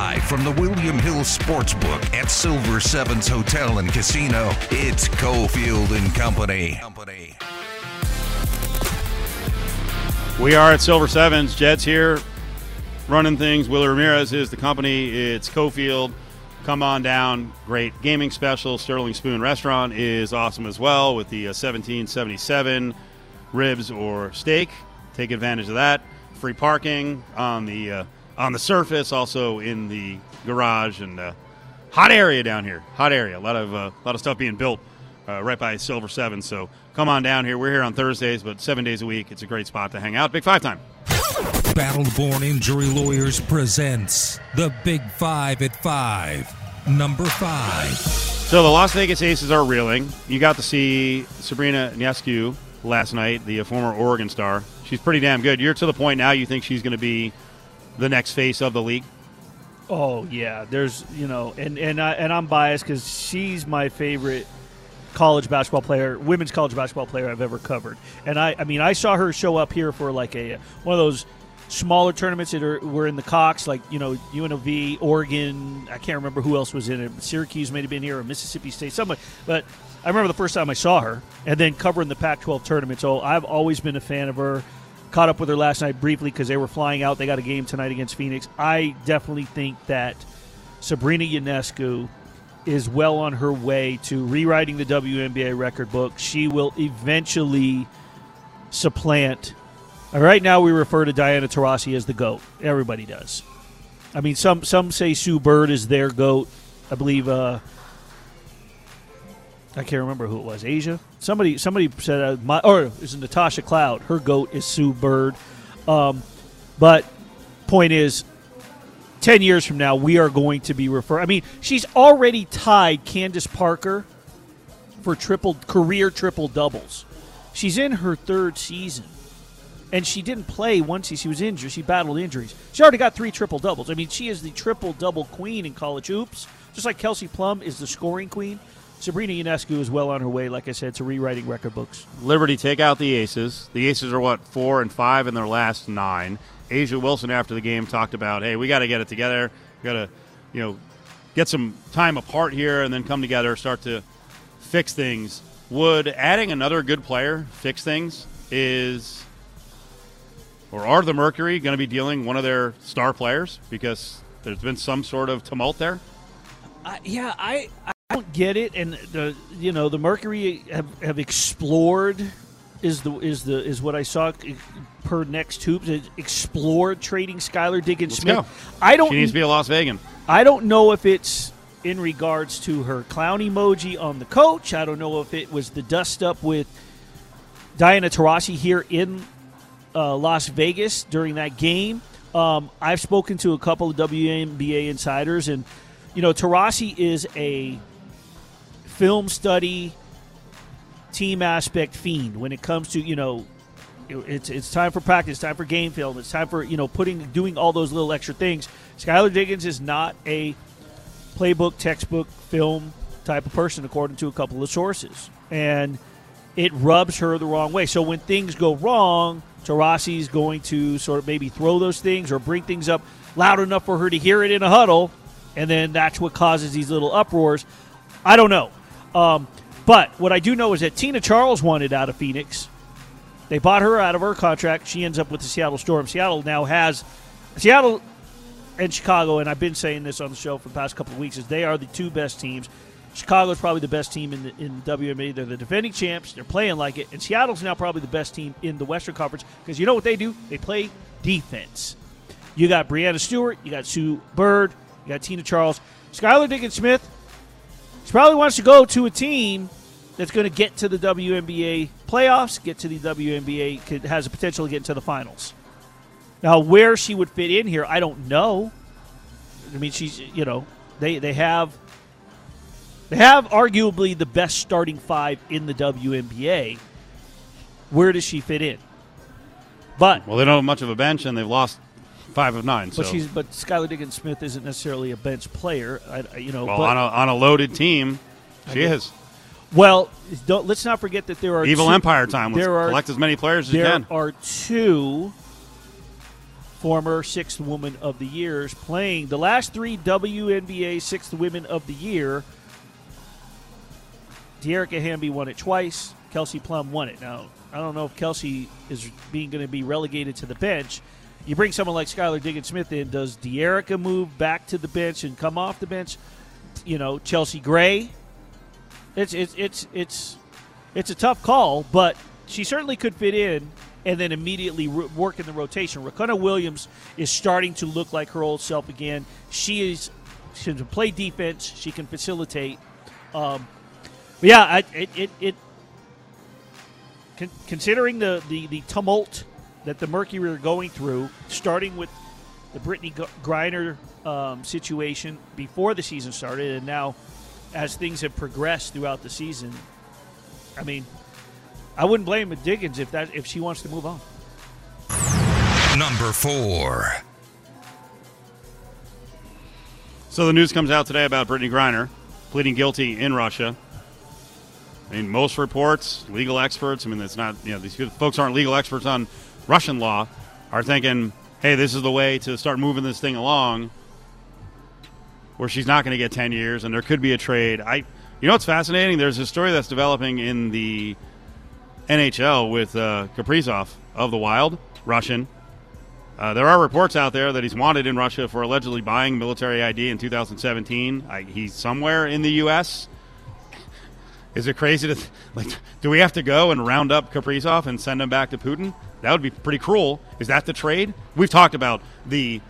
Live from the William Hill Sportsbook at Silver Sevens Hotel and Casino, it's Cofield and Company. We are at Silver Sevens. Jed's here running things. Willie Ramirez is the company. It's Cofield. Come on down. Great gaming special. Sterling Spoon Restaurant is awesome as well with the uh, 1777 ribs or steak. Take advantage of that. Free parking on the uh, on the surface, also in the garage, and uh, hot area down here. Hot area. A lot of uh, lot of stuff being built uh, right by Silver Seven. So come on down here. We're here on Thursdays, but seven days a week. It's a great spot to hang out. Big five time. Battleborn Injury Lawyers presents the Big Five at Five. Number five. So the Las Vegas Aces are reeling. You got to see Sabrina Ionescu last night, the former Oregon star. She's pretty damn good. You're to the point now you think she's going to be the next face of the league. Oh yeah, there's you know, and and I, and I'm biased because she's my favorite college basketball player, women's college basketball player I've ever covered. And I, I mean, I saw her show up here for like a one of those smaller tournaments that are, were in the Cox, like you know UNLV, Oregon. I can't remember who else was in it. Syracuse may have been here, or Mississippi State, somebody. But I remember the first time I saw her, and then covering the Pac-12 tournament. So I've always been a fan of her. Caught up with her last night briefly because they were flying out. They got a game tonight against Phoenix. I definitely think that Sabrina Ionescu is well on her way to rewriting the WNBA record book. She will eventually supplant. Right now, we refer to Diana Taurasi as the goat. Everybody does. I mean, some some say Sue Bird is their goat. I believe. Uh, I can't remember who it was. A'ja. Somebody somebody said uh, my or it was Natasha Cloud. Her goat is Sue Bird. Um, but point is, ten years from now, we are going to be referring. I mean, she's already tied Candace Parker for triple career triple doubles. She's in her third season, and she didn't play once she was injured. She battled injuries. She already got three triple doubles. I mean, she is the triple double queen in college hoops, just like Kelsey Plum is the scoring queen. Sabrina Ionescu is well on her way, like I said, to rewriting record books. Liberty take out the Aces. The Aces are what four and five in their last nine. A'ja Wilson after the game talked about, hey, we got to get it together. We got to, you know, get some time apart here and then come together, start to fix things. Would adding another good player fix things? Is or are the Mercury going to be dealing one of their star players because there's been some sort of tumult there? Uh, yeah, I I don't get it, and the you know the Mercury have, have explored is the is the is what I saw per next hoops explored trading Skylar Diggins Smith. go. I don't She needs to be a Las Vegan. I don't know if it's in regards to her clown emoji on the coach. I don't know if it was the dust up with Diana Taurasi here in uh, Las Vegas during that game. Um, I've spoken to a couple of WNBA insiders, and you know Taurasi is a film study team aspect fiend when it comes to you know it's it's time for practice, time for game film, it's time for you know putting doing all those little extra things. Skylar Diggins is not a playbook, textbook, film type of person, according to a couple of sources, and it rubs her the wrong way. So when things go wrong, Taurasi's going to sort of maybe throw those things or bring things up loud enough for her to hear it in a huddle, and then that's what causes these little uproars. I don't know. Um, but what I do know is that Tina Charles wanted out of Phoenix. They bought her out of her contract. She ends up with the Seattle Storm. Seattle now has Seattle and Chicago, and I've been saying this on the show for the past couple of weeks, is they are the two best teams. Chicago is probably the best team in the, in the WNBA. They're the defending champs. They're playing like it, and Seattle's now probably the best team in the Western Conference because you know what they do? They play defense. You got Breanna Stewart, you got Sue Bird, you got Tina Charles, Skylar Diggins Smith. She probably wants to go to a team that's going to get to the WNBA playoffs, get to the WNBA, could, has a potential to get into the finals. Now, where she would fit in here, I don't know. I mean, she's you know they they have they have arguably the best starting five in the WNBA. Where does she fit in? But Well, they don't have much of a bench, and they've lost five of nine. So, but she's but Skylar Diggins Smith isn't necessarily a bench player. I, I- you know, well, on a, on a loaded team, she is. well, don't, let's not forget that there are Evil two- Empire time. Let's there are collect as many players as you there can. are two former sixth woman of the years, playing the last three WNBA sixth women of the year. Dearica Hamby won it twice. Kelsey Plum won it. Now, I don't know if Kelsey is being going to be relegated to the bench. You bring someone like Skylar Diggins Smith in. Does Dearica move back to the bench and come off the bench? You know, Chelsea Gray. It's it's it's it's it's a tough call, but she certainly could fit in and then immediately work in the rotation. Riquna Williams is starting to look like her old self again. She is she can play defense. She can facilitate. Um, yeah, I, it, it, it con- considering the, the, the tumult that the Mercury are going through, starting with the Brittney Griner um, situation before the season started, and now as things have progressed throughout the season, I mean, I wouldn't blame Diggins if that if she wants to move on. Number four. So the news comes out today about Brittney Griner pleading guilty in Russia. I mean, most reports, legal experts. I mean, it's not you know these folks aren't legal experts on Russian law. Are thinking, hey, this is the way to start moving this thing along, where she's not going to get ten years, and there could be a trade. I, you know, what's fascinating? There's a story that's developing in the NHL with uh, Kaprizov of the Wild, Russian. Uh, there are reports out there that he's wanted in Russia for allegedly buying military ID in 2017. I, he's somewhere in the U.S. Is it crazy to like? Do we have to go and round up Kaprizov and send him back to Putin? That would be pretty cruel. Is that the trade? We've talked about the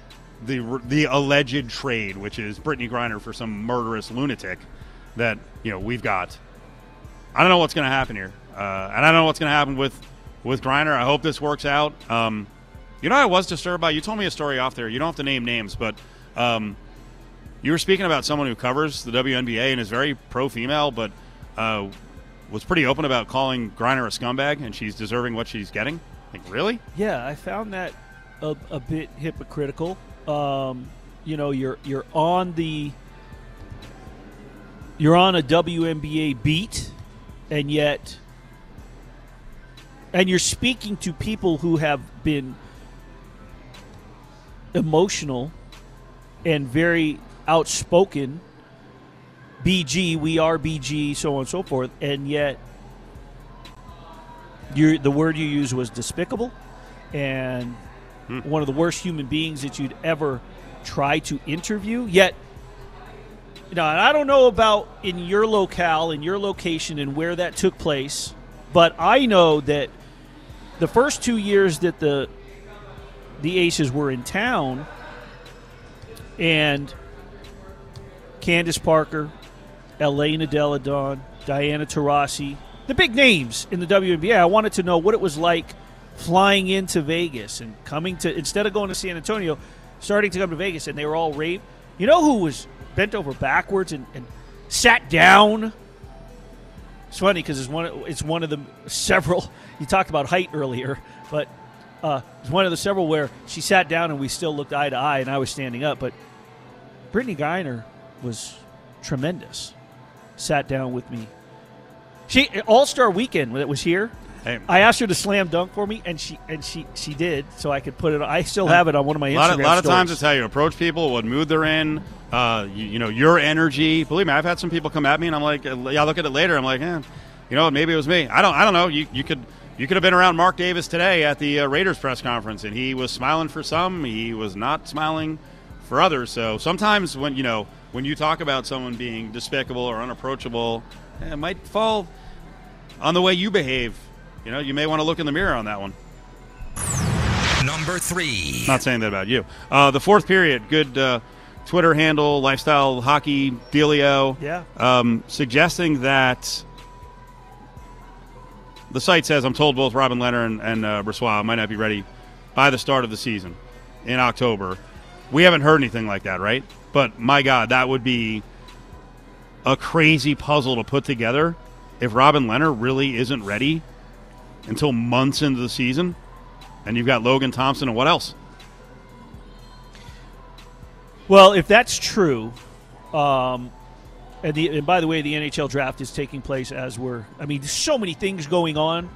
the the alleged trade, which is Brittany Griner for some murderous lunatic that you know we've got. I don't know what's going to happen here. Uh, and I don't know what's going to happen with with Griner. I hope this works out. Um, you know, I was disturbed by. You told me a story off there. You don't have to name names, but um, you were speaking about someone who covers the WNBA and is very pro female, but uh, was pretty open about calling Griner a scumbag, and she's deserving what she's getting. Like, really? Yeah, I found that a, a bit hypocritical. Um, you know, you're you're on the you're on a WNBA beat, and yet and you're speaking to people who have been emotional and very outspoken BG, we are BG, so on and so forth, and yet the word you used was despicable and hmm. one of the worst human beings that you'd ever try to interview. Yet, you know, I don't know about in your locale, in your location, and where that took place, but I know that the first two years that the the Aces were in town, and Candace Parker, Elena Delle Donne, Diana Taurasi, the big names in the WNBA. I wanted to know what it was like flying into Vegas and coming to instead of going to San Antonio, starting to come to Vegas, and they were all raved. You know who was bent over backwards and, and sat down it's funny because it's one. It's one of the several. You talked about height earlier, but uh, it's one of the several where she sat down and we still looked eye to eye, and I was standing up. But Brittney Griner was tremendous. Sat down with me. She All Star Weekend that was here. Hey. I asked her to slam dunk for me, and she and she she did, so I could put it. I still have it on one of my Instagram. A lot of, lot of times, it's how you approach people, what mood they're in. Uh, you, you, know, your energy. Believe me, I've had some people come at me, and I'm like, yeah, I'll look at it later. I'm like, eh, you know, maybe it was me. I don't, I don't know. You, you could, you could have been around Mark Davis today at the uh, Raiders press conference, and he was smiling for some, he was not smiling for others. So sometimes when you know, when you talk about someone being despicable or unapproachable, it might fall on the way you behave you know, you may want to look in the mirror on that one. Number three. Not saying that about you. Uh, the fourth period, good uh, Twitter handle, lifestyle hockey dealio. Yeah. Um, suggesting that the site says, I'm told both Robin Lehner and, and uh, Brossoit might not be ready by the start of the season in October. We haven't heard anything like that, right? But my God, that would be a crazy puzzle to put together if Robin Lehner really isn't ready until months into the season. And you've got Logan Thompson and what else? Well, if that's true, um, and, the, and by the way, the NHL draft is taking place as we're. I mean, there's so many things going on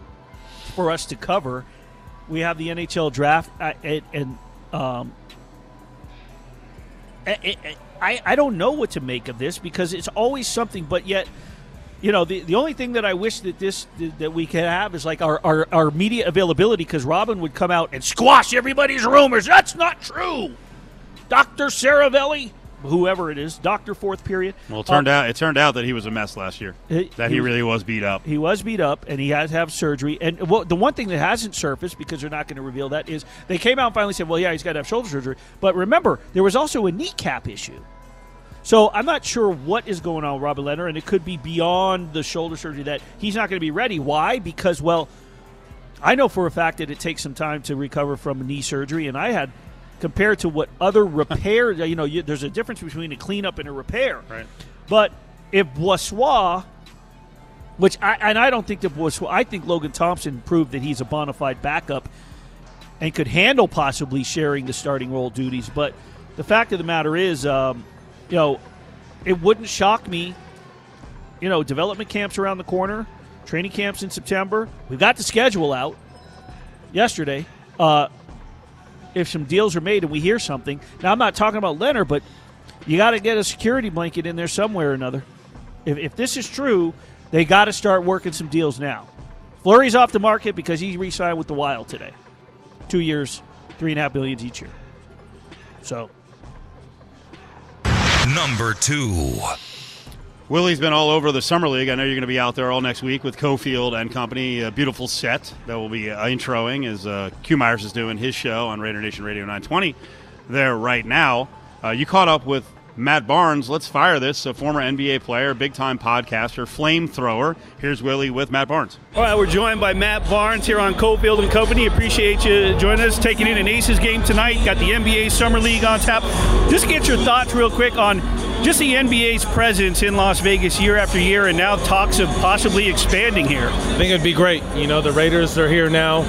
for us to cover. We have the NHL draft, and, and Um, I, I, don't know what to make of this because it's always something, but yet, you know, the, the only thing that I wish that this that we could have is like our, our, our media availability because Robin would come out and squash everybody's rumors. That's not true. Dr. Seravalli, whoever it is, Doctor Fourth Period. Well, it turned uh, out it turned out that he was a mess last year. It, that he, he, really was beat up. He was beat up, and he had to have surgery. And well, the one thing that hasn't surfaced because they're not going to reveal that is they came out and finally said, "Well, yeah, he's got to have shoulder surgery." But remember, there was also a kneecap issue. So I'm not sure what is going on with Robin Lehner, and it could be beyond the shoulder surgery that he's not going to be ready. Why? Because well, I know for a fact that it takes some time to recover from knee surgery, and I had compared to what other repair. you know, you, there's a difference between a cleanup and a repair. Right. But if Brossoit, which I and I don't think that Brossoit, I think Logan Thompson proved that he's a bona fide backup and could handle possibly sharing the starting role duties. But the fact of the matter is, um, you know, it wouldn't shock me. You know, development camps around the corner, training camps in September. We've got the schedule out yesterday. Uh, if some deals are made and we hear something, now I'm not talking about Leonard, but you got to get a security blanket in there somewhere or another. If, if this is true, they got to start working some deals now. Fleury's off the market because he re-signed with the Wild today, two years, three and a half billions each year. So Number two. Willie's been all over the summer league. I know you're going to be out there all next week with Cofield and company. A beautiful set that will be uh, introing as uh, Q Myers is doing his show on Raider Nation Radio 920 there right now. Uh, you caught up with Matt Barnes. Let's fire this. A former NBA player, big time podcaster, flamethrower. Here's Willie with Matt Barnes. All right, we're joined by Matt Barnes here on Cofield and Company. Appreciate you joining us, taking in an Aces game tonight. Got the NBA Summer League on tap. Just get your thoughts real quick on just the NBA's presence in Las Vegas year after year, and now talks of possibly expanding here. I think it'd be great. You know, the Raiders are here now.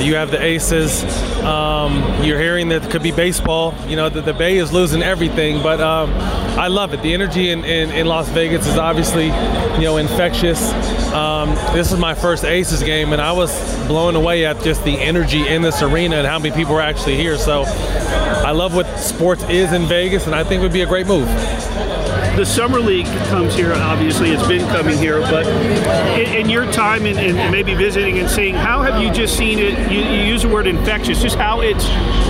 You have the Aces. Um, you're hearing that it could be baseball. You know, the, the Bay is losing everything, but um, I love it. The energy in, in, in, Las Vegas is obviously, you know, infectious. Um, this is my first Aces game, and I was blown away at just the energy in this arena and how many people are actually here. So I love what sports is in Vegas, and I think it would be a great move the summer league comes here. Obviously, it's been coming here, but in, in your time and, and, maybe visiting and seeing, how have you just seen it? You, you, use the word infectious, just how it's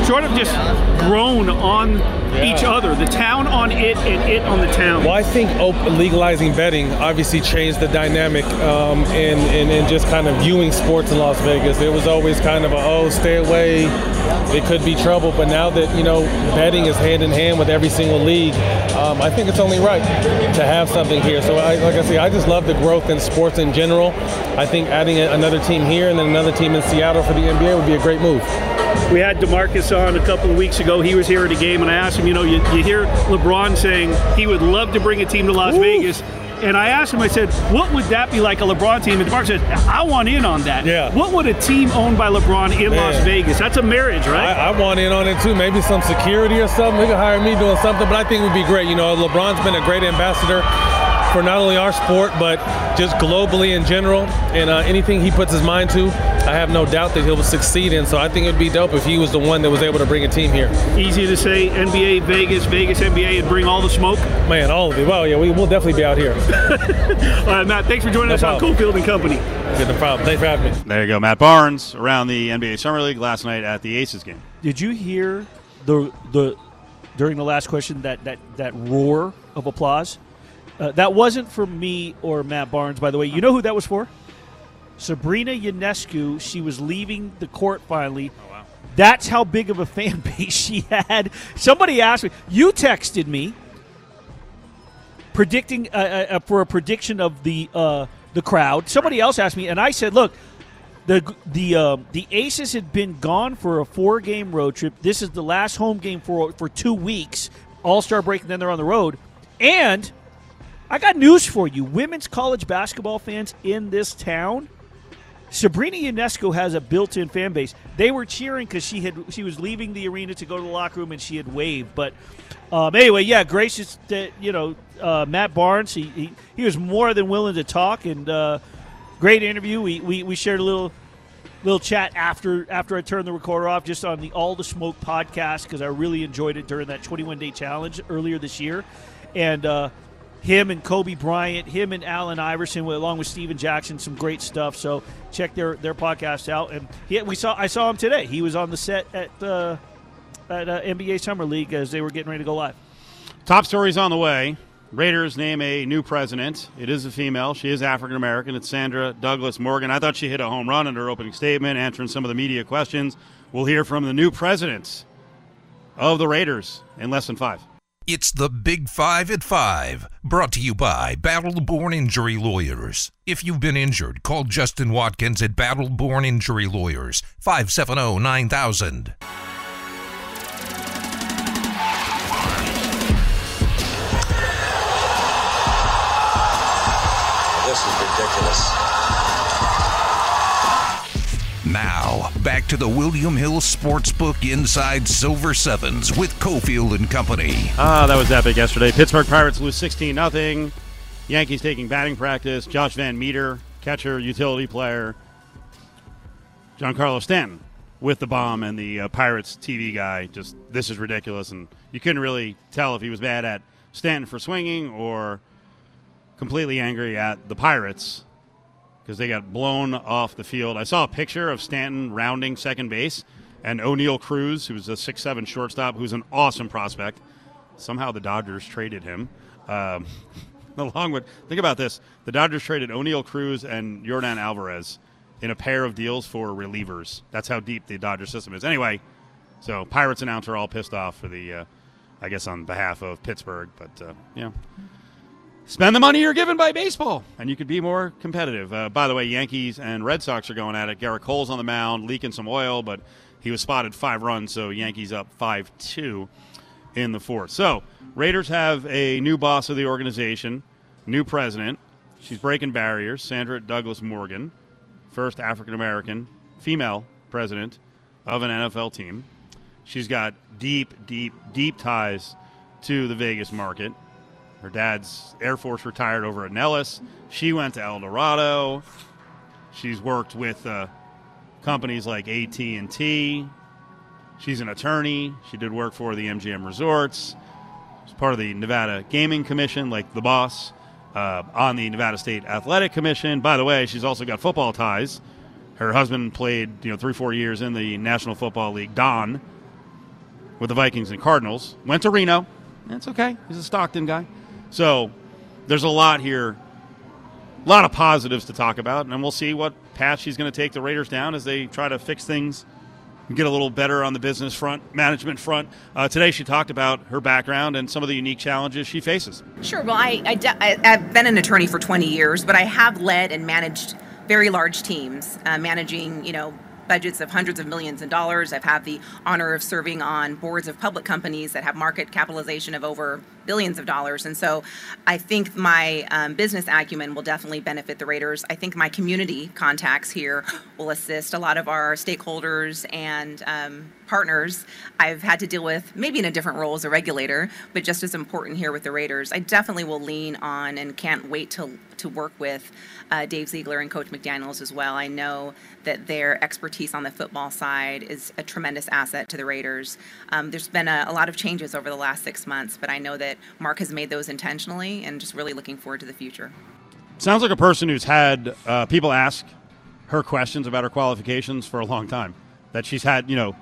sort of just grown on yeah. each other, the town on it and it on the town. Well, I think legalizing betting obviously changed the dynamic um, in, in, in just kind of viewing sports in Las Vegas. It was always kind of a oh, stay away, it could be trouble. But now that you know betting is hand in hand with every single league, um, I think it's only right to have something here. So, I, like I say, I just love the growth in sports in general. I think adding another team here and then another team in Seattle for the NBA would be a great move. We had DeMarcus on a couple of weeks ago. He was here at a game, and I asked him, you know, you, you hear LeBron saying he would love to bring a team to Las Ooh. Vegas. And I asked him, I said, what would that be like a LeBron team? And DeMarcus said, I want in on that. Yeah. What would a team owned by LeBron in Man. Las Vegas? That's a marriage, right? I, I, want in on it too. Maybe some security or something. They could hire me doing something, but I think it would be great. You know, LeBron's been a great ambassador for not only our sport but just globally in general. And uh, anything he puts his mind to, I have no doubt that he'll succeed in. So I think it'd be dope if he was the one that was able to bring a team here. Easy to say NBA, Vegas, Vegas, NBA, and bring all the smoke. Man, all of it. Well, yeah, we will definitely be out here. all right, Matt. Thanks for joining no us problem. on Cofield and Company. Good, no problem. Thanks for having me. There you go, Matt Barnes around the NBA Summer League last night at the Aces game. Did you hear the the during the last question that that that roar of applause? Uh, that wasn't for me or Matt Barnes, by the way. You know who that was for? Sabrina Ionescu. She was leaving the court finally. Oh, wow. That's how big of a fan base she had. Somebody asked me. You texted me predicting uh, uh, uh, for a prediction of the uh, the crowd. Somebody else asked me, and I said, "Look, the the uh, the Aces had been gone for a four game road trip. This is the last home game for for two weeks, All Star break, and then they're on the road, and." I got news for you, women's college basketball fans in this town. Sabrina Ionescu has a built-in fan base. They were cheering because she had she was leaving the arena to go to the locker room and she had waved. But um, anyway, yeah, gracious that you know uh, Matt Barnes. He, he he was more than willing to talk and uh, great interview. We, we we shared a little little chat after after I turned the recorder off, just on the All the Smoke podcast because I really enjoyed it during that 21 day challenge earlier this year, and uh, him and Kobe Bryant, him and Allen Iverson, along with Steven Jackson, some great stuff. So check their their podcast out. And he, we saw I saw him today. He was on the set at uh, at uh, NBA Summer League as they were getting ready to go live. Top stories on the way. Raiders name a new president. It is a female. She is African American. It's Sandra Douglas Morgan. I thought she hit a home run in her opening statement, answering some of the media questions. We'll hear from the new president of the Raiders in less than five. It's the Big Five at Five, brought to you by Battle Born Injury Lawyers. If you've been injured, call Justin Watkins at Battle Born Injury Lawyers, 570 9000. This is ridiculous. Now, back to the William Hill Sportsbook Inside Silver Sevens with Cofield and Company. Ah, that was epic yesterday. Pittsburgh Pirates lose 16 0 Yankees taking batting practice. Josh Van Meter, catcher, utility player. Giancarlo Stanton with the bomb, and the uh, Pirates TV guy just, this is ridiculous. And you couldn't really tell if he was mad at Stanton for swinging or completely angry at the Pirates because they got blown off the field. I saw a picture of Stanton rounding second base and Oneil Cruz, who's a six-seven shortstop, who's an awesome prospect. Somehow the Dodgers traded him. Um, along with, think about this the Dodgers traded Oneil Cruz and Jordan Alvarez in a pair of deals for relievers. That's how deep the Dodger system is. Anyway, so Pirates announcer all pissed off for the, uh, I guess, on behalf of Pittsburgh, but, uh, know. Spend the money you're given by baseball, and you could be more competitive. Uh, by the way, Yankees and Red Sox are going at it. Gerrit Cole's on the mound, leaking some oil, but he was spotted five runs, so Yankees up 5 2 in the fourth. So, Raiders have a new boss of the organization, new president. She's breaking barriers, Sandra Douglas Morgan, first African American female president of an NFL team. She's got deep, deep, deep ties to the Vegas market. Her dad's Air Force retired over at Nellis. She went to El Dorado. She's worked with uh, companies like AT and T. She's an attorney. She did work for the MGM Resorts. She's part of the Nevada Gaming Commission, like the boss, uh, on the Nevada State Athletic Commission. By the way, she's also got football ties. Her husband played, you know, three, four years in the National Football League, Don, with the Vikings and Cardinals. Went to Reno. That's okay. He's a Stockton guy. So there's a lot here, a lot of positives to talk about, and we'll see what path she's going to take the Raiders down as they try to fix things and get a little better on the business front, management front. Uh, today, she talked about her background and some of the unique challenges she faces. Sure. Well, I, I, de- I, have been an attorney for 20 years, but I have led and managed very large teams, uh, managing, you know, budgets of hundreds of millions of dollars. I've had the honor of serving on boards of public companies that have market capitalization of over billions of dollars. And so I think my um, business acumen will definitely benefit the Raiders. I think my community contacts here will assist a lot of our stakeholders and um, partners I've had to deal with, maybe in a different role as a regulator, but just as important here with the Raiders. I definitely will lean on and can't wait to, to work with uh, Dave Ziegler and Coach McDaniels as well. I know that their expertise on the football side is a tremendous asset to the Raiders. Um, there's been a, a lot of changes over the last six months, but I know that Mark has made those intentionally and just really looking forward to the future. Sounds like a person who's had uh, people ask her questions about her qualifications for a long time. That she's had, you know,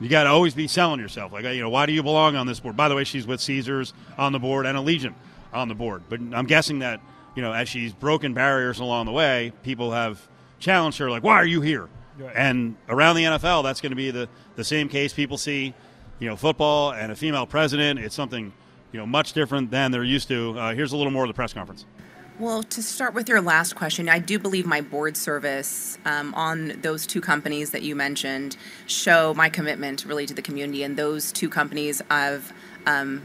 you got to always be selling yourself. Like, you know, why do you belong on this board? By the way, she's with Caesars on the board and Allegiant on the board. But I'm guessing that, you know, as she's broken barriers along the way, people have challenged her, like, why are you here? Right. And around the NFL, that's going to be the, the same case. People see, you know, football and a female president. It's something, you know, much different than they're used to. Uh, here's a little more of the press conference. Well, to start with your last question, I do believe my board service um, on those two companies that you mentioned show my commitment really to the community, and those two companies have. Um,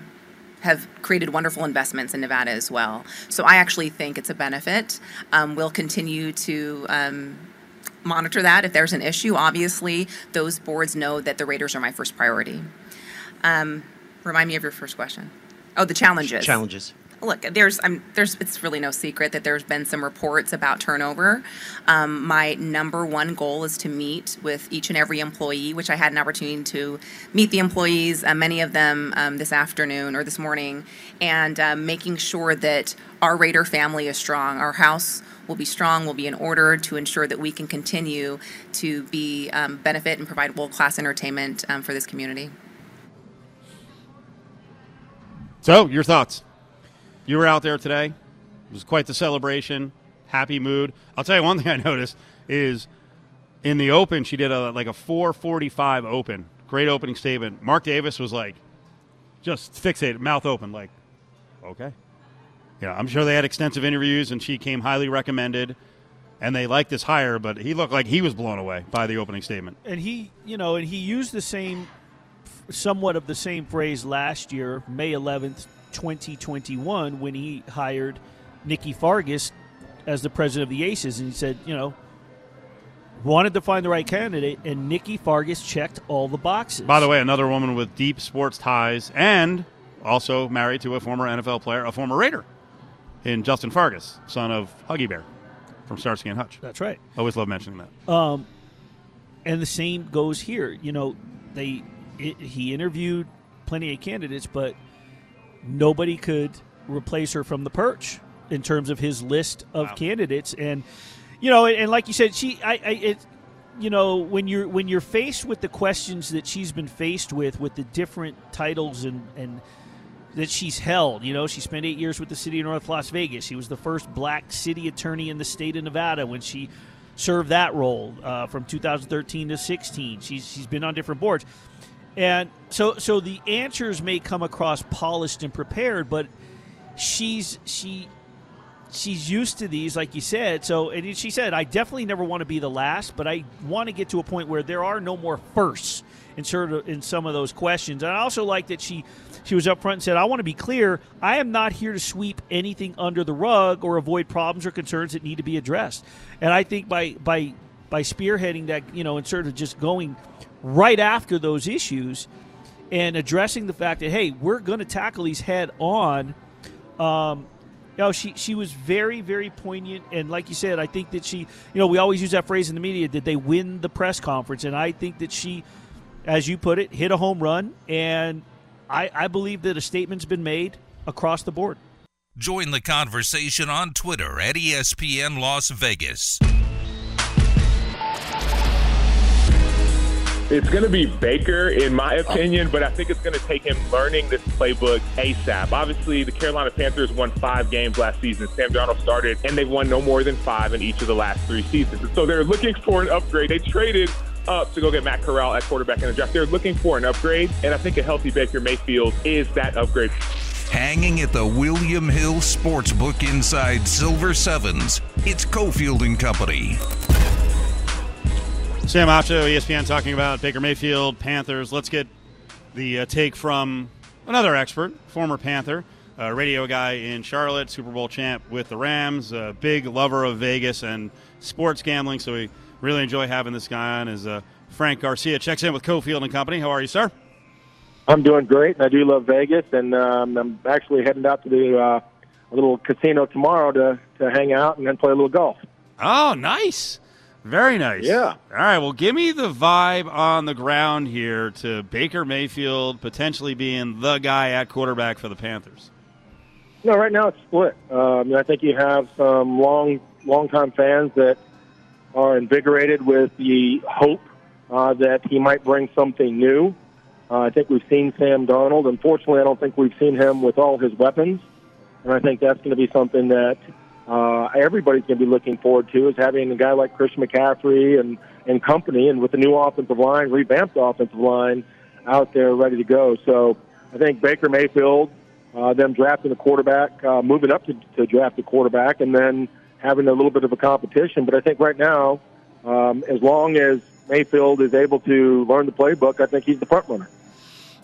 have created wonderful investments in Nevada as well. So I actually think it's a benefit. Um, we'll continue to um, monitor that. If there's an issue, obviously, those boards know that the Raiders are my first priority. Um, remind me of your first question. Oh, the challenges. Challenges. Look, there's, I'm, there's, it's really no secret that there's been some reports about turnover. Um, my number one goal is to meet with each and every employee, which I had an opportunity to meet the employees, uh, many of them um, this afternoon or this morning, and uh, making sure that our Raider family is strong. Our house will be strong, will be in order to ensure that we can continue to be um, benefit and provide world class entertainment um, for this community. So, your thoughts? You were out there today. It was quite the celebration. Happy mood. I'll tell you one thing I noticed is in the open she did a like a 445 open. Great opening statement. Mark Davis was like just fixated, mouth open, like, okay. Yeah, I'm sure they had extensive interviews and she came highly recommended and they liked this hire, but he looked like he was blown away by the opening statement. And he, you know, and he used the same, somewhat of the same phrase last year, May 11th, 2021, when he hired Nikki Fargas as the president of the Aces. And he said, you know, wanted to find the right candidate, and Nikki Fargas checked all the boxes. By the way, another woman with deep sports ties and also married to a former NFL player, a former Raider, in Justin Fargas, son of Huggy Bear from Starsky and Hutch. That's right. Always love mentioning that. Um, and the same goes here. You know, they it, he interviewed plenty of candidates, but nobody could replace her from the perch in terms of his list of Wow. candidates. And you know, and, and like you said, she, I, I, it, you know, when you're when you're faced with the questions that she's been faced with, with the different titles and and that she's held. You know, she spent eight years with the city of North Las Vegas. She was the first black city attorney in the state of Nevada when she served that role uh, from 2013 to 16. She's she's been on different boards, and so so the answers may come across polished and prepared, but she's she she's used to these, like you said. So, and she said, I definitely never want to be the last, but I want to get to a point where there are no more firsts in sort of in some of those questions. And I also like that she she was up front and said, I want to be clear. I am not here to sweep anything under the rug or avoid problems or concerns that need to be addressed. And I think by by by spearheading that, you know, and sort of just going right after those issues and addressing the fact that hey, we're going to tackle these head on. Um, you know, she she was very very poignant, and like you said, I think that she, you know, we always use that phrase in the media. Did they win the press conference? And I think that she, as you put it, hit a home run, and I I believe that a statement's been made across the board. Join the conversation on Twitter at ESPN Las Vegas. It's going to be Baker, in my opinion, but I think it's going to take him learning this playbook ASAP. Obviously, the Carolina Panthers won five games last season. Sam Darnold started, and they've won no more than five in each of the last three seasons. And so they're looking for an upgrade. They traded up to go get Matt Corral at quarterback in the draft. They're looking for an upgrade, and I think a healthy Baker Mayfield is that upgrade. Hanging at the William Hill Sportsbook inside Silver Sevens, it's Cofield and Company. Sam Acho, ESPN, talking about Baker Mayfield, Panthers. Let's get the uh, take from another expert, former Panther, uh, radio guy in Charlotte, Super Bowl champ with the Rams, a big lover of Vegas and sports gambling. So we really enjoy having this guy on. Is uh, Frank Garcia checks in with Cofield and Company. How are you, sir? I'm doing great, and I do love Vegas, and um, I'm actually heading out to the uh, a little casino tomorrow to to hang out and then play a little golf. Oh, nice. Very nice. Yeah. All right. Well, give me the vibe on the ground here to Baker Mayfield potentially being the guy at quarterback for the Panthers. No, right now it's split. Um, I think you have some long, long-time fans that are invigorated with the hope uh, that he might bring something new. Uh, I think we've seen Sam Darnold. Unfortunately, I don't think we've seen him with all his weapons, and I think that's going to be something that uh, everybody's going to be looking forward to is having a guy like Christian McCaffrey and and company, and with the new offensive line, revamped offensive line out there ready to go. So I think Baker Mayfield, uh, them drafting a quarterback, uh, moving up to, to draft a quarterback, and then having a little bit of a competition. But I think right now, um, as long as Mayfield is able to learn the playbook, I think he's the front runner.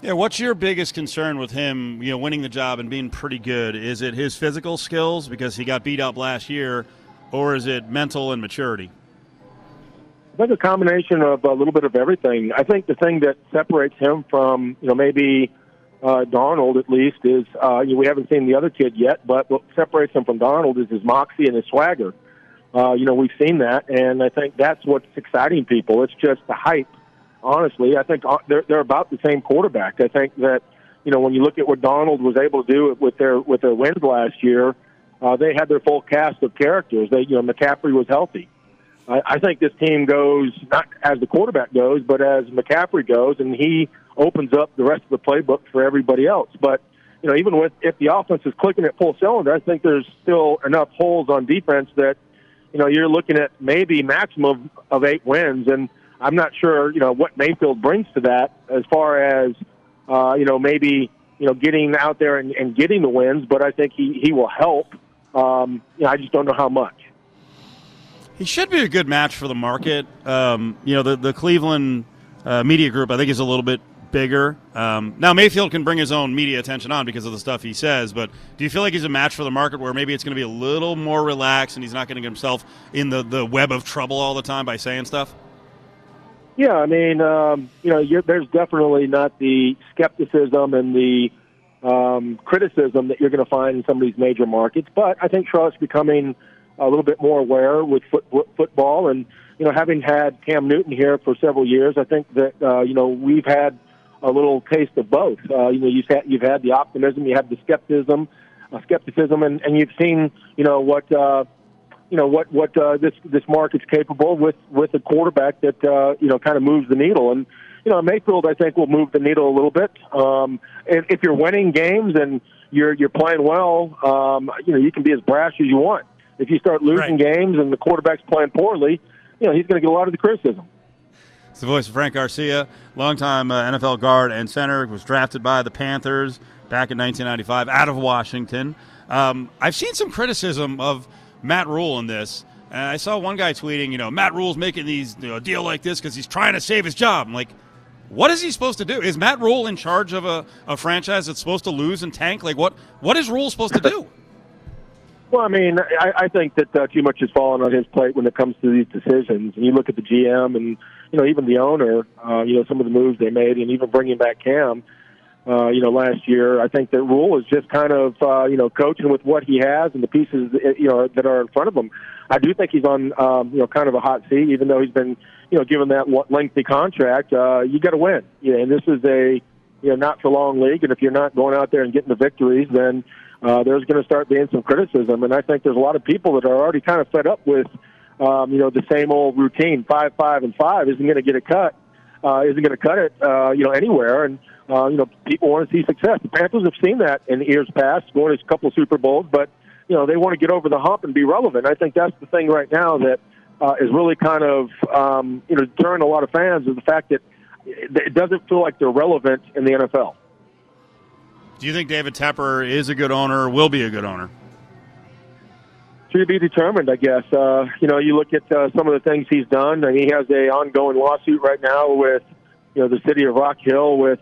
Yeah, what's your biggest concern with him, you know, winning the job and being pretty good? Is it his physical skills because he got beat up last year, or is it mental and maturity? I think a combination of a little bit of everything. I think the thing that separates him from, you know, maybe uh, Darnold at least is uh, you know, we haven't seen the other kid yet, but what separates him from Darnold is his moxie and his swagger. Uh, you know, we've seen that, and I think that's what's exciting people. It's just the hype. Honestly, I think uh, they're they're about the same quarterback. I think that you know when you look at what Darnold was able to do with their with their wins last year, uh, they had their full cast of characters. They you know McCaffrey was healthy. I, I think this team goes not as the quarterback goes, but as McCaffrey goes, and he opens up the rest of the playbook for everybody else. But you know, even with if the offense is clicking at full cylinder, I think there's still enough holes on defense that you know you're looking at maybe maximum of eight wins, and I'm not sure you know what Mayfield brings to that as far as uh, you know maybe you know getting out there and, and getting the wins, but I think he he will help. Um, you know, I just don't know how much. He should be a good match for the market. Um, you know, the the Cleveland uh, media group I think is a little bit bigger. Um, now Mayfield can bring his own media attention on because of the stuff he says, but do you feel like he's a match for the market where maybe it's going to be a little more relaxed and he's not going to get himself in the, the web of trouble all the time by saying stuff? Yeah, I mean, um, you know, there's definitely not the skepticism and the um, criticism that you're going to find in some of these major markets, but I think Charlotte's becoming – a little bit more aware with foot, football. And, you know, having had Cam Newton here for several years, I think that, uh, you know, we've had a little taste of both. Uh, you know, you've had, you've had the optimism, you have the skepticism, uh, skepticism, and, and you've seen, you know, what, uh, you know what what uh, this this market's capable with with a quarterback that uh, you know kind of moves the needle and you know Mayfield I think will move the needle a little bit. Um, and if you're winning games and you're you're playing well, um, you know you can be as brash as you want. If you start losing right. games and the quarterback's playing poorly, you know he's going to get a lot of the criticism. It's the voice of Frank Garcia, longtime uh, NFL guard and center, was drafted by the Panthers back in 1995 out of Washington. Um, I've seen some criticism of Matt Rhule in this. And I saw one guy tweeting, you know, Matt Rhule's making these you know, deal like this because he's trying to save his job. I'm like, what is he supposed to do? Is Matt Rhule in charge of a, a franchise that's supposed to lose and tank? Like, what what is Rhule supposed to do? Well, I mean, I, I think that uh, too much has fallen on his plate when it comes to these decisions. And you look at the GM and you know even the owner, uh, you know some of the moves they made, and even bringing back Cam, uh, you know last year. I think that Rhule is just kind of uh, you know coaching with what he has and the pieces you know that are in front of him. I do think he's on um, you know kind of a hot seat, even though he's been you know given that lengthy contract. Uh, you got to win, you know, and this is a you know not for long league, and if you're not going out there and getting the victories, then uh, there's going to start being some criticism. And I think there's a lot of people that are already kind of fed up with, um, you know, the same old routine. Five, five, and five isn't going to get a cut. Uh, isn't going to cut it, uh, you know, anywhere. And uh, you know, people want to see success. The Panthers have seen that in years past, going to a couple Super Bowls, but you know, they want to get over the hump and be relevant. I think that's the thing right now that uh, is really kind of um, you know deterring a lot of fans is the fact that it doesn't feel like they're relevant in the NFL. Do you think David Tepper is a good owner, will be a good owner? To be determined, I guess. Uh, you know, you look at uh, some of the things he's done. and he has a ongoing lawsuit right now with, you know, the city of Rock Hill with,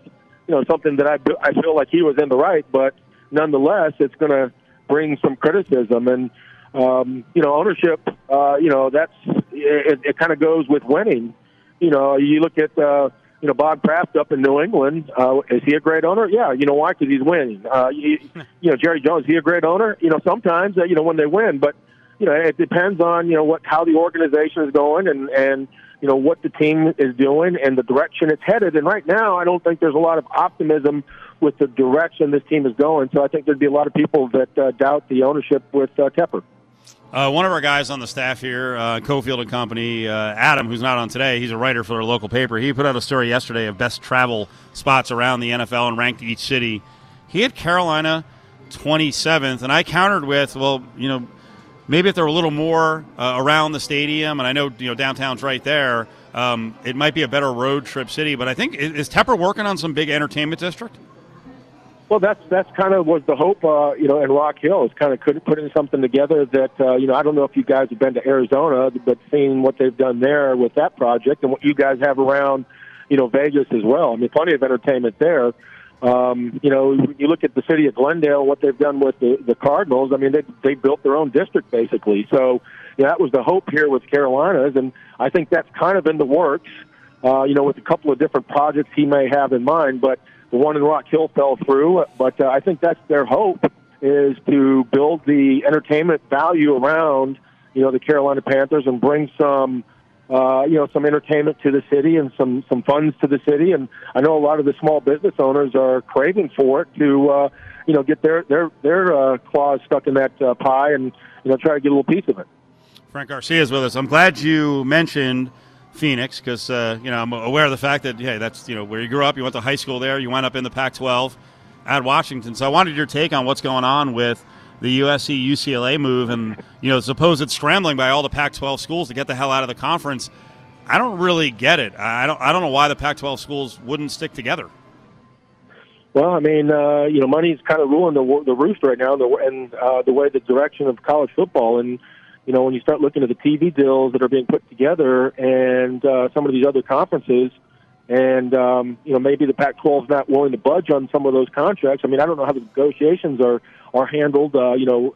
you know, something that I I feel like he was in the right, but nonetheless, it's going to bring some criticism and. Um, you know, ownership. Uh, you know, that's it. It kind of goes with winning. You know, you look at uh, you know, Bob Kraft up in New England. Uh, is he a great owner? Yeah. You know why? Because he's winning. Uh, you, you know, Jerry Jones. Is he a great owner? You know, sometimes uh, you know when they win, but you know it depends on you know what how the organization is going and and you know what the team is doing and the direction it's headed. And right now, I don't think there's a lot of optimism with the direction this team is going. So I think there'd be a lot of people that uh, doubt the ownership with uh, Tepper. Uh, one of our guys on the staff here, uh, Cofield and Company, uh, Adam, who's not on today, he's a writer for our local paper. He put out a story yesterday of best travel spots around the NFL and ranked each city. He had Carolina 27th, and I countered with, well, you know, maybe if they're a little more uh, around the stadium, and I know you know downtown's right there, um, it might be a better road trip city. But I think is Tepper working on some big entertainment district? Well, that's that's kind of was the hope, uh, you know, in Rock Hill is kind of putting something together that uh, you know I don't know if you guys have been to Arizona, but seeing what they've done there with that project and what you guys have around, you know, Vegas as well. I mean, plenty of entertainment there. Um, you know, you look at the city of Glendale, what they've done with the, the Cardinals. I mean, they they built their own district basically. So yeah, that was the hope here with Carolinas, and I think that's kind of in the works. Uh, you know, with a couple of different projects he may have in mind, but the one in Rock Hill fell through. But uh, I think that's their hope is to build the entertainment value around you know the Carolina Panthers and bring some uh, you know some entertainment to the city and some some funds to the city. And I know a lot of the small business owners are craving for it to uh, you know get their their their uh, claws stuck in that uh, pie and you know try to get a little piece of it. Frank Garcia is with us. I'm glad you mentioned Phoenix because uh, you know I'm aware of the fact that hey, that's you know where you grew up. You went to high school there. You went up in the Pac-12 at Washington. So I wanted your take on what's going on with the USC UCLA move and you know supposed scrambling by all the Pac-12 schools to get the hell out of the conference. I don't really get it. I don't. I don't know why the Pac-12 schools wouldn't stick together. Well, I mean, uh, you know, money's kind of ruling the the roost right now, the, and uh, the way the direction of college football. And you know, when you start looking at the TV deals that are being put together, and uh, some of these other conferences, and um, you know, maybe the Pac-12 is not willing to budge on some of those contracts. I mean, I don't know how the negotiations are are handled, uh, you know,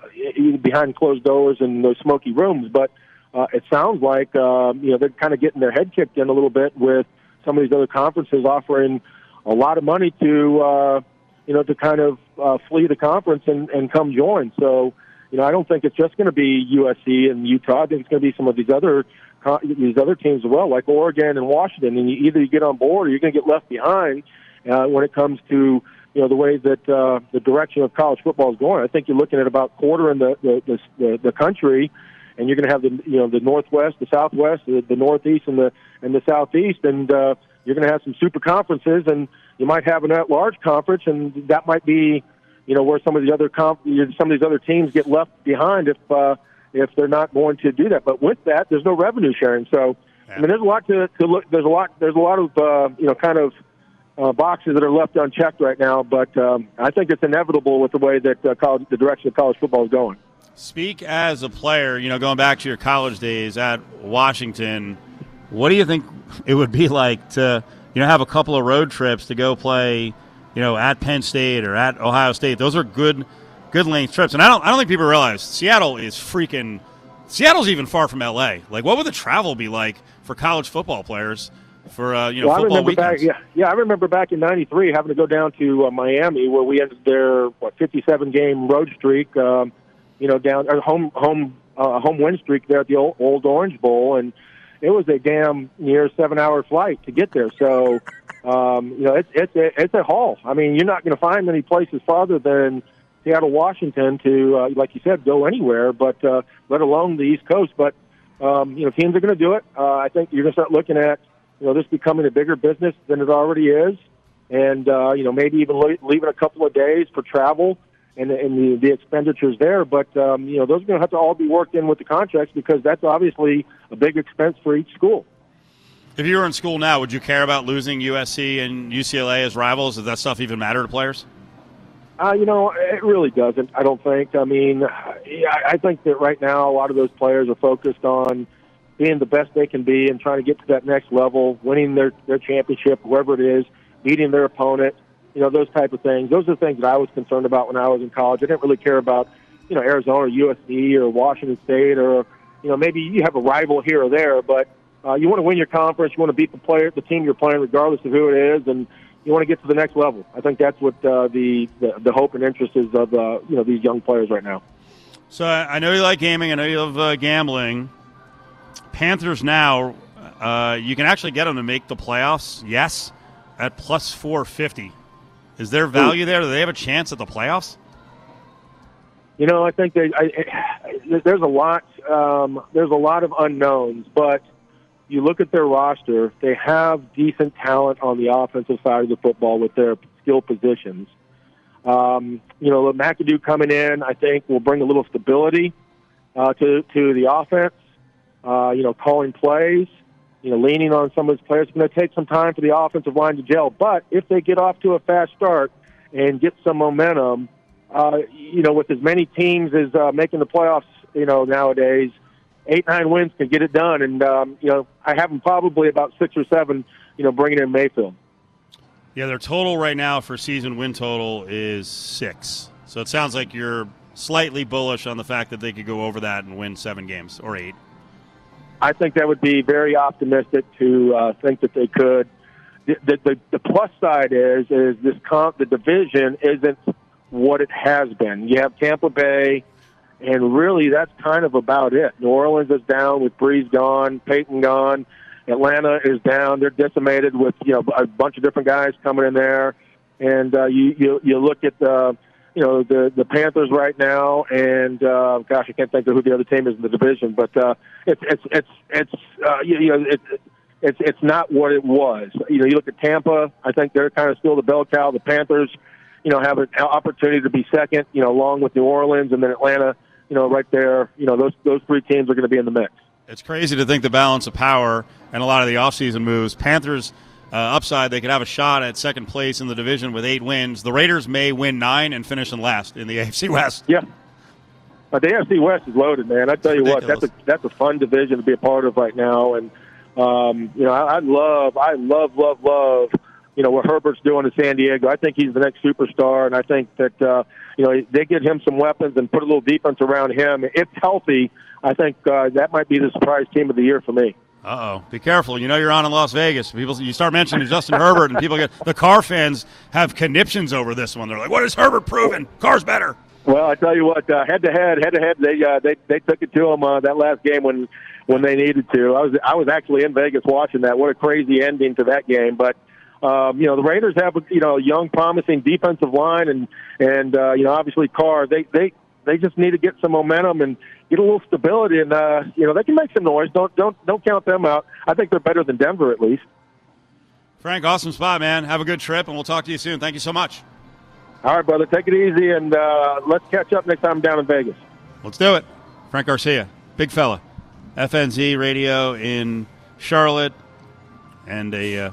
behind closed doors in those smoky rooms. But uh, it sounds like um, you know they're kind of getting their head kicked in a little bit with some of these other conferences offering a lot of money to uh, you know to kind of uh, flee the conference and, and come join. So you know I don't think it's just going to be USC and Utah. I think it's going to be some of these other these other teams as well, like Oregon and Washington. And you, either you get on board or you're going to get left behind uh, when it comes to you know the way that uh, the direction of college football is going. I think you're looking at about quarter in the the the, the country, and you're going to have the you know the northwest, the southwest, the, the northeast, and the and the southeast, and uh, you're going to have some super conferences, and you might have an at-large conference, and that might be you know where some of the other comp- some of these other teams get left behind if uh, if they're not going to do that. But with that, there's no revenue sharing, so. I mean, there's a lot to, to look. There's a lot. There's a lot of uh, you know, kind of uh, boxes that are left unchecked right now. But um, I think it's inevitable with the way that uh, college, the direction of college football is going. Speak as a player. You know, going back to your college days at Washington, what do you think it would be like to you know have a couple of road trips to go play, you know, at Penn State or at Ohio State? Those are good, good length trips. And I don't, I don't think people realize Seattle is freaking. Seattle's even far from LA. Like, what would the travel be like for college football players? for uh, you know well, football I remember weekends. Back, yeah, yeah, I remember back in '93 having to go down to uh, Miami where we ended their what 57 game road streak. Um, you know, down or home home uh, home win streak there at the old, old Orange Bowl, and it was a damn near seven hour flight to get there. So, um, you know, it's it's it's a haul. I mean, you're not going to find many places farther than Seattle, Washington, to uh, like you said, go anywhere, but uh, let alone the East Coast. But um, you know, teams are going to do it. Uh, I think you're going to start looking at you know this becoming a bigger business than it already is, and uh, you know maybe even leaving a couple of days for travel and, and the, the expenditures there. But um, you know those are going to have to all be worked in with the contracts because that's obviously a big expense for each school. If you were in school now, would you care about losing USC and UCLA as rivals? Does that stuff even matter to players? Uh, you know, it really doesn't. I don't think. I mean, I think that right now a lot of those players are focused on being the best they can be and trying to get to that next level, winning their their championship, whoever it is, beating their opponent, you know, those type of things. Those are the things that I was concerned about when I was in college. I didn't really care about, you know, Arizona or USC or Washington State or, you know, maybe you have a rival here or there, but uh, you want to win your conference, you want to beat the player, the team you're playing, regardless of who it is, and you want to get to the next level. I think that's what uh, the, the the hope and interest is of uh, you know these young players right now. So I know you like gaming. I know you love uh, gambling. Panthers now, uh, you can actually get them to make the playoffs. Yes, at plus four fifty. Is there value there? Do they have a chance at the playoffs? You know, I think they, I, I, there's a lot. Um, there's a lot of unknowns, but you look at their roster; they have decent talent on the offensive side of the football with their skill positions. Um, you know, McAdoo coming in, I think, will bring a little stability uh, to to the offense uh, you know, calling plays, you know, leaning on some of his players. It's going to take some time for the offensive line to gel. But if they get off to a fast start and get some momentum, uh, you know, with as many teams as uh, making the playoffs, you know, nowadays, eight, nine wins can get it done. And, um, you know, I have them probably about six or seven, you know, bringing in Mayfield. Yeah, their total right now for season win total is six. So it sounds like you're slightly bullish on the fact that they could go over that and win seven games or eight. I think that would be very optimistic to uh, think that they could. the, the the plus side is is this comp the division isn't what it has been. You have Tampa Bay, and really that's kind of about it. New Orleans is down with Brees gone, Payton gone. Atlanta is down; they're decimated with you know a bunch of different guys coming in there, and uh, you you you look at the you know the the Panthers right now, and uh, gosh, I can't think of who the other team is in the division, but uh, it's it's it's it's uh, you, you know it's it's it's not what it was. You know, you look at Tampa. I think they're kind of still the bell cow. The Panthers, you know, have an opportunity to be second. You know, along with New Orleans and then Atlanta. You know, right there. You know, those those three teams are going to be in the mix. It's crazy to think the balance of power and a lot of the offseason moves. Panthers uh, upside, they could have a shot at second place in the division with eight wins. The Raiders may win nine and finish in last in the AFC West. Yeah. But the AFC West is loaded, man. I tell you what, that's a that's a fun division to be a part of right now, and um, you know, I, I love, I love, love, love, you know, what Herbert's doing in San Diego. I think he's the next superstar, and I think that, uh, you know, they get him some weapons and put a little defense around him. If healthy, I think uh, that might be the surprise team of the year for me. Uh oh. Be careful. You know you're on in Las Vegas. People, you start mentioning Justin Herbert, and people get the Carr fans have conniptions over this one. They're like, "What is Herbert proven? Carr's better." Well, I tell you what, uh, head to head, head to head, they uh, they they took it to him uh, that last game when when they needed to. I was I was actually in Vegas watching that. What a crazy ending to that game! But um, you know the Raiders have you know a young, promising defensive line, and and uh, you know obviously Carr. They they they just need to get some momentum and get a little stability, and uh, you know they can make some noise. Don't don't don't count them out. I think they're better than Denver at least. Frank, awesome spot, man. Have a good trip, and we'll talk to you soon. Thank you so much. All right, brother. Take it easy, and uh, let's catch up next time down in Vegas. Let's do it. Frank Garcia, big fella. FNZ radio in Charlotte, and a uh,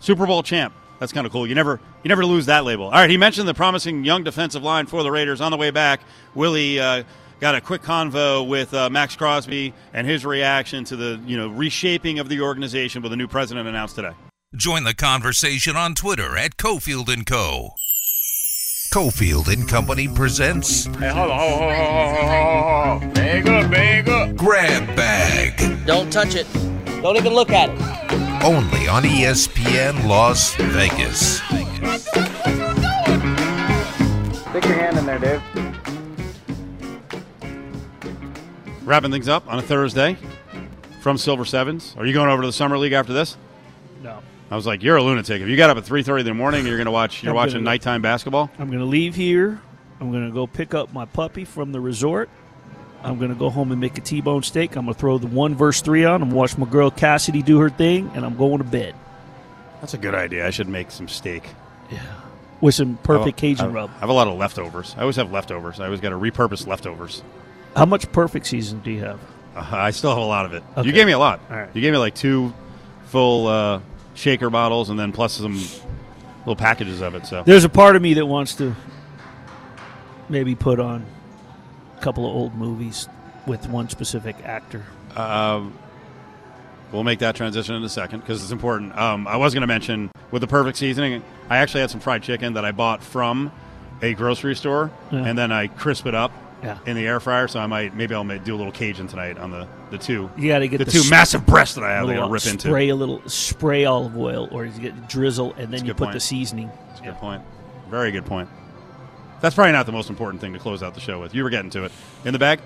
Super Bowl champ. That's kind of cool. You never you never lose that label. All right, he mentioned the promising young defensive line for the Raiders. On the way back, Willie uh, got a quick convo with uh, Maxx Crosby and his reaction to the you know reshaping of the organization with a new president announced today. Join the conversation on Twitter at Cofield and Co. Cofield and Company presents. Hey, hold on, hold on, hold on, hold on, hold on. Bag up, bag up. Grab Bag. Don't touch it. Don't even look at it. Only on ESPN Las Vegas. Stick your hand in there, Dave. Wrapping things up on a Thursday from Silver Sevens. Are you going over to the summer league after this? No. I was like, "You're a lunatic. If you got up at 3:30 in the morning, you're going to watch. You're I'm watching gonna- nighttime basketball." I'm going to leave here. I'm going to go pick up my puppy from the resort. I'm going to go home and make a T-bone steak. I'm going to throw the one verse three on. I'm to watch my girl Cassidy do her thing, and I'm going to bed That's a good idea. I should make some steak. Yeah. With some perfect Cajun I, rub. I have a lot of leftovers. I always have leftovers. I always got to repurpose leftovers. How much perfect season do you have? Uh, I still have a lot of it. Okay. You gave me a lot. Right. You gave me like two full uh, shaker bottles, and then plus some little packages of it. So There's a part of me that wants to maybe put on a couple of old movies with one specific actor. Um, we'll make that transition in a second because it's important. Um, I was going to mention with the perfect seasoning, I actually had some fried chicken that I bought from a grocery store, Yeah. and then I crisp it up Yeah. in the air fryer. So I might maybe I'll do a little Cajun tonight on the the two. You got to get the, the two s- massive breasts that I have. Little, to rip into. spray a little spray olive oil, or you get drizzle, and then That's you put point. the seasoning. That's a good point. Very good point. That's probably not the most important thing to close out the show with. You were getting to it. In the bag?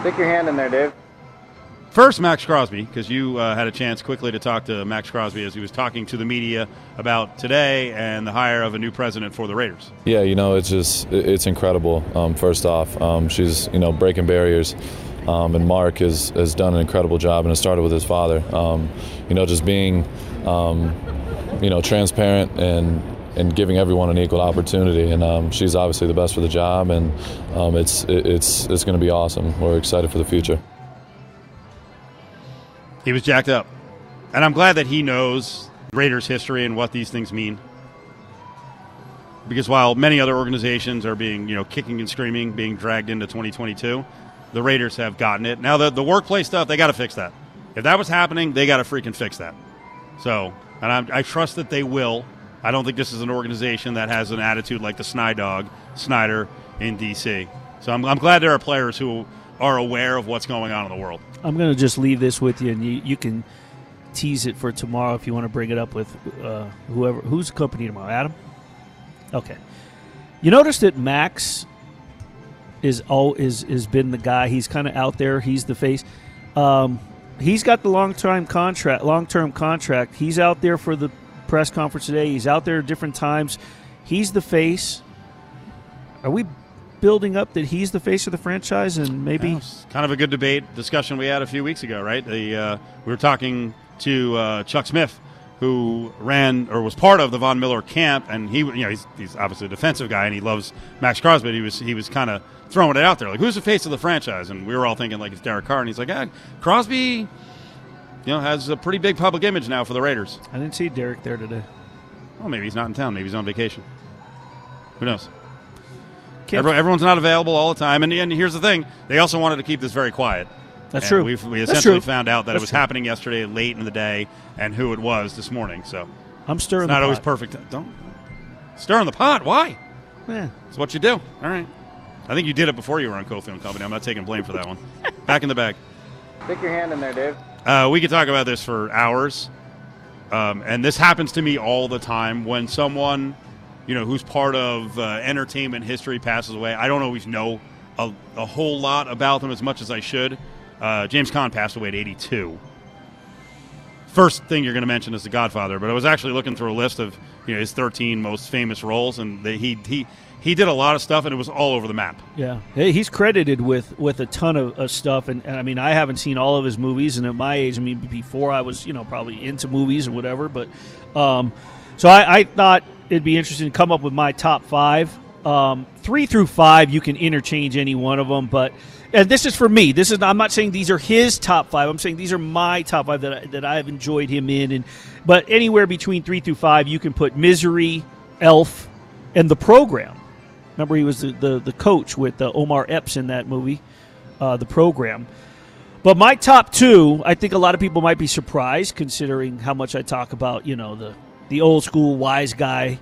Stick your hand in there, Dave. First, Maxx Crosby, because you uh, had a chance quickly to talk to Maxx Crosby as he was talking to the media about today and the hire of a new president for the Raiders. Yeah, you know, it's just it's incredible. Um, first off, um, she's you know breaking barriers, um, and Mark has has done an incredible job, and it started with his father. Um, you know, just being um, you know transparent and and giving everyone an equal opportunity. And um, she's obviously the best for the job, and um, it's it, it's it's going to be awesome. We're excited for the future. He was jacked up. And I'm glad that he knows Raiders history and what these things mean. Because while many other organizations are being, you know, kicking and screaming, being dragged into 2022, the Raiders have gotten it. Now, the, the workplace stuff, they got to fix that. If that was happening, they got to freaking fix that. So, and I'm, I trust that they will. I don't think this is an organization that has an attitude like the Sny Dog, Snyder in D.C. So I'm, I'm glad there are players who are aware of what's going on in the world. I'm going to just leave this with you, and you, you can tease it for tomorrow if you want to bring it up with uh, whoever who's the company tomorrow. Adam. Okay. You notice that Maxx is all is is been the guy. He's kind of out there. He's the face. Um, he's got the long term contract. Long term contract. He's out there for the press conference today. He's out there at different times. He's the face. Are we building up that he's the face of the franchise and maybe Yeah, kind of a good debate discussion we had a few weeks ago, right? The uh, we were talking to uh, Chuck Smith, who ran or was part of the Von Miller camp, and he, you know, he's, he's obviously a defensive guy and he loves Maxx Crosby. He was he was kind of throwing it out there, like who's the face of the franchise, and we were all thinking like it's Derek Carr, and he's like, ah, Crosby, you know, has a pretty big public image now for the Raiders. I didn't see Derek there today. Well, maybe he's not in town. Maybe he's on vacation. Who knows? Can't- Everyone, everyone's not available all the time, and, and here's the thing: they also wanted to keep this very quiet. That's And true. We've, we essentially true. found out that That's it was true. happening yesterday, late in the day, and who it was this morning. So I'm stirring it's not always perfect. Don't stir in the pot. Why? Yeah. It's what you do. All right. I think you did it before you were on Cofield and Company. I'm not taking blame for that one. Back in the bag. Stick your hand in there, Dave. Uh, we could talk about this for hours, um, and this happens to me all the time when someone, you know, who's part of uh, entertainment history passes away. I don't always know a, a whole lot about them as much as I should. Uh, James Caan passed away at 82. First thing you're going to mention is The Godfather, but I was actually looking through a list of you know his 13 most famous roles, and they, he he he did a lot of stuff, and it was all over the map. Yeah, he's credited with with a ton of, of stuff, and, and I mean, I haven't seen all of his movies, and at my age, I mean, before I was, you know, probably into movies or whatever, but um, so I, I thought it'd be interesting to come up with my top five. Um, three through five, you can interchange any one of them, but and this is for me. This is I'm not saying these are his top five. I'm saying these are my top five that I, that I've enjoyed him in, and but anywhere between three through five, you can put Misery, Elf, and The Program. Remember, he was the, the, the coach with uh, Omar Epps in that movie, uh, the program. But my top two, I think a lot of people might be surprised considering how much I talk about, you know, the, the old school wise guy.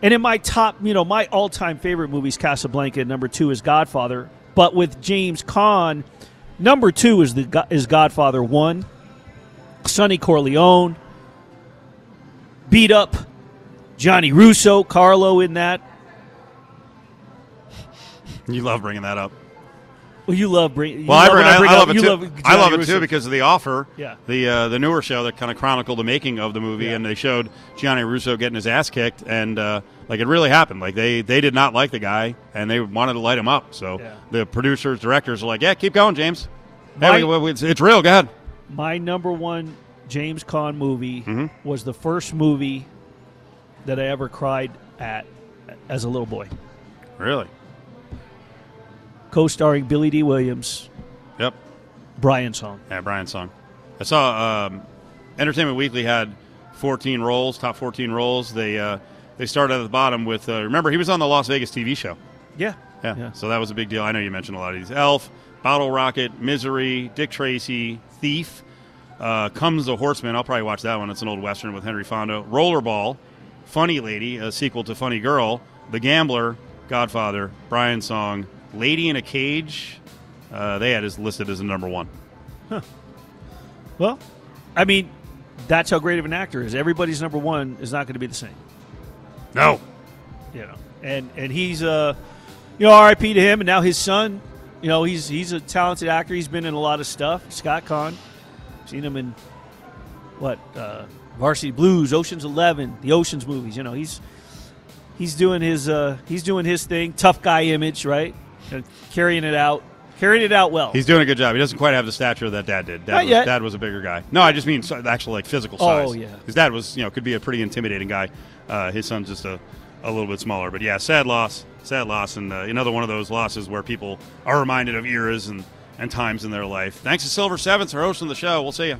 And in my top, you know, my all time favorite movies, Casablanca, number two is Godfather. But with James Caan, number two is the is Godfather one. Sonny Corleone, beat up Johnny Russo, Carlo in that. You love bringing that up. Well, you love bring. You Well, I, love bring, I, bring I up- it too. love I love it too because of the offer. Yeah. The uh, the newer show that kind of chronicled the making of the movie, and they showed Gianni Russo getting his ass kicked, and uh, like it really happened. Like they they did not like the guy, and they wanted to light him up. So Yeah. the producers, directors are like, "Yeah, keep going, James. My- Hey, we- we- it's, it's real. Go ahead." My number one James Caan movie Mm-hmm. was the first movie that I ever cried at as a little boy. Really? Co-starring Billy Dee Williams, Yep. Brian Song. Yeah, Brian song. I saw um, Entertainment Weekly had 14 roles, top 14 roles. They uh, they started at the bottom with. Uh, remember, he was on the Las Vegas TV show. Yeah. Yeah. Yeah. So that was a big deal. I know you mentioned a lot of these. Elf, Bottle Rocket, Misery, Dick Tracy, Thief, uh, Comes the Horseman. I'll probably watch that one. It's an old Western with Henry Fonda. Rollerball, Funny Lady, a sequel to Funny Girl, The Gambler, Godfather, Brian Song, Lady in a Cage. Uh, they had as listed as a number one. Well, I mean, that's how great of an actor is. Everybody's number one is not going to be the same. No. You know, and and he's uh, you know, R.I.P. to him, and now his son. You know, he's he's a talented actor. He's been in a lot of stuff. Scott Caan, seen him in what uh, Varsity Blues, Ocean's Eleven, the Ocean's movies. You know, he's he's doing his uh, he's doing his thing. Tough guy image, right? Carrying it out, carrying it out well. He's doing a good job. He doesn't quite have the stature that Dad did. Dad, Not was, yet. Dad was a bigger guy. No, I just mean so- actual like physical size. Oh, size. yeah. His dad was, you know, could be a pretty intimidating guy. Uh, his son's just a, a little bit smaller. But yeah, sad loss, sad loss, and uh, another one of those losses where people are reminded of eras and, and times in their life. Thanks to Silver Sevens for hosting the show. We'll see you.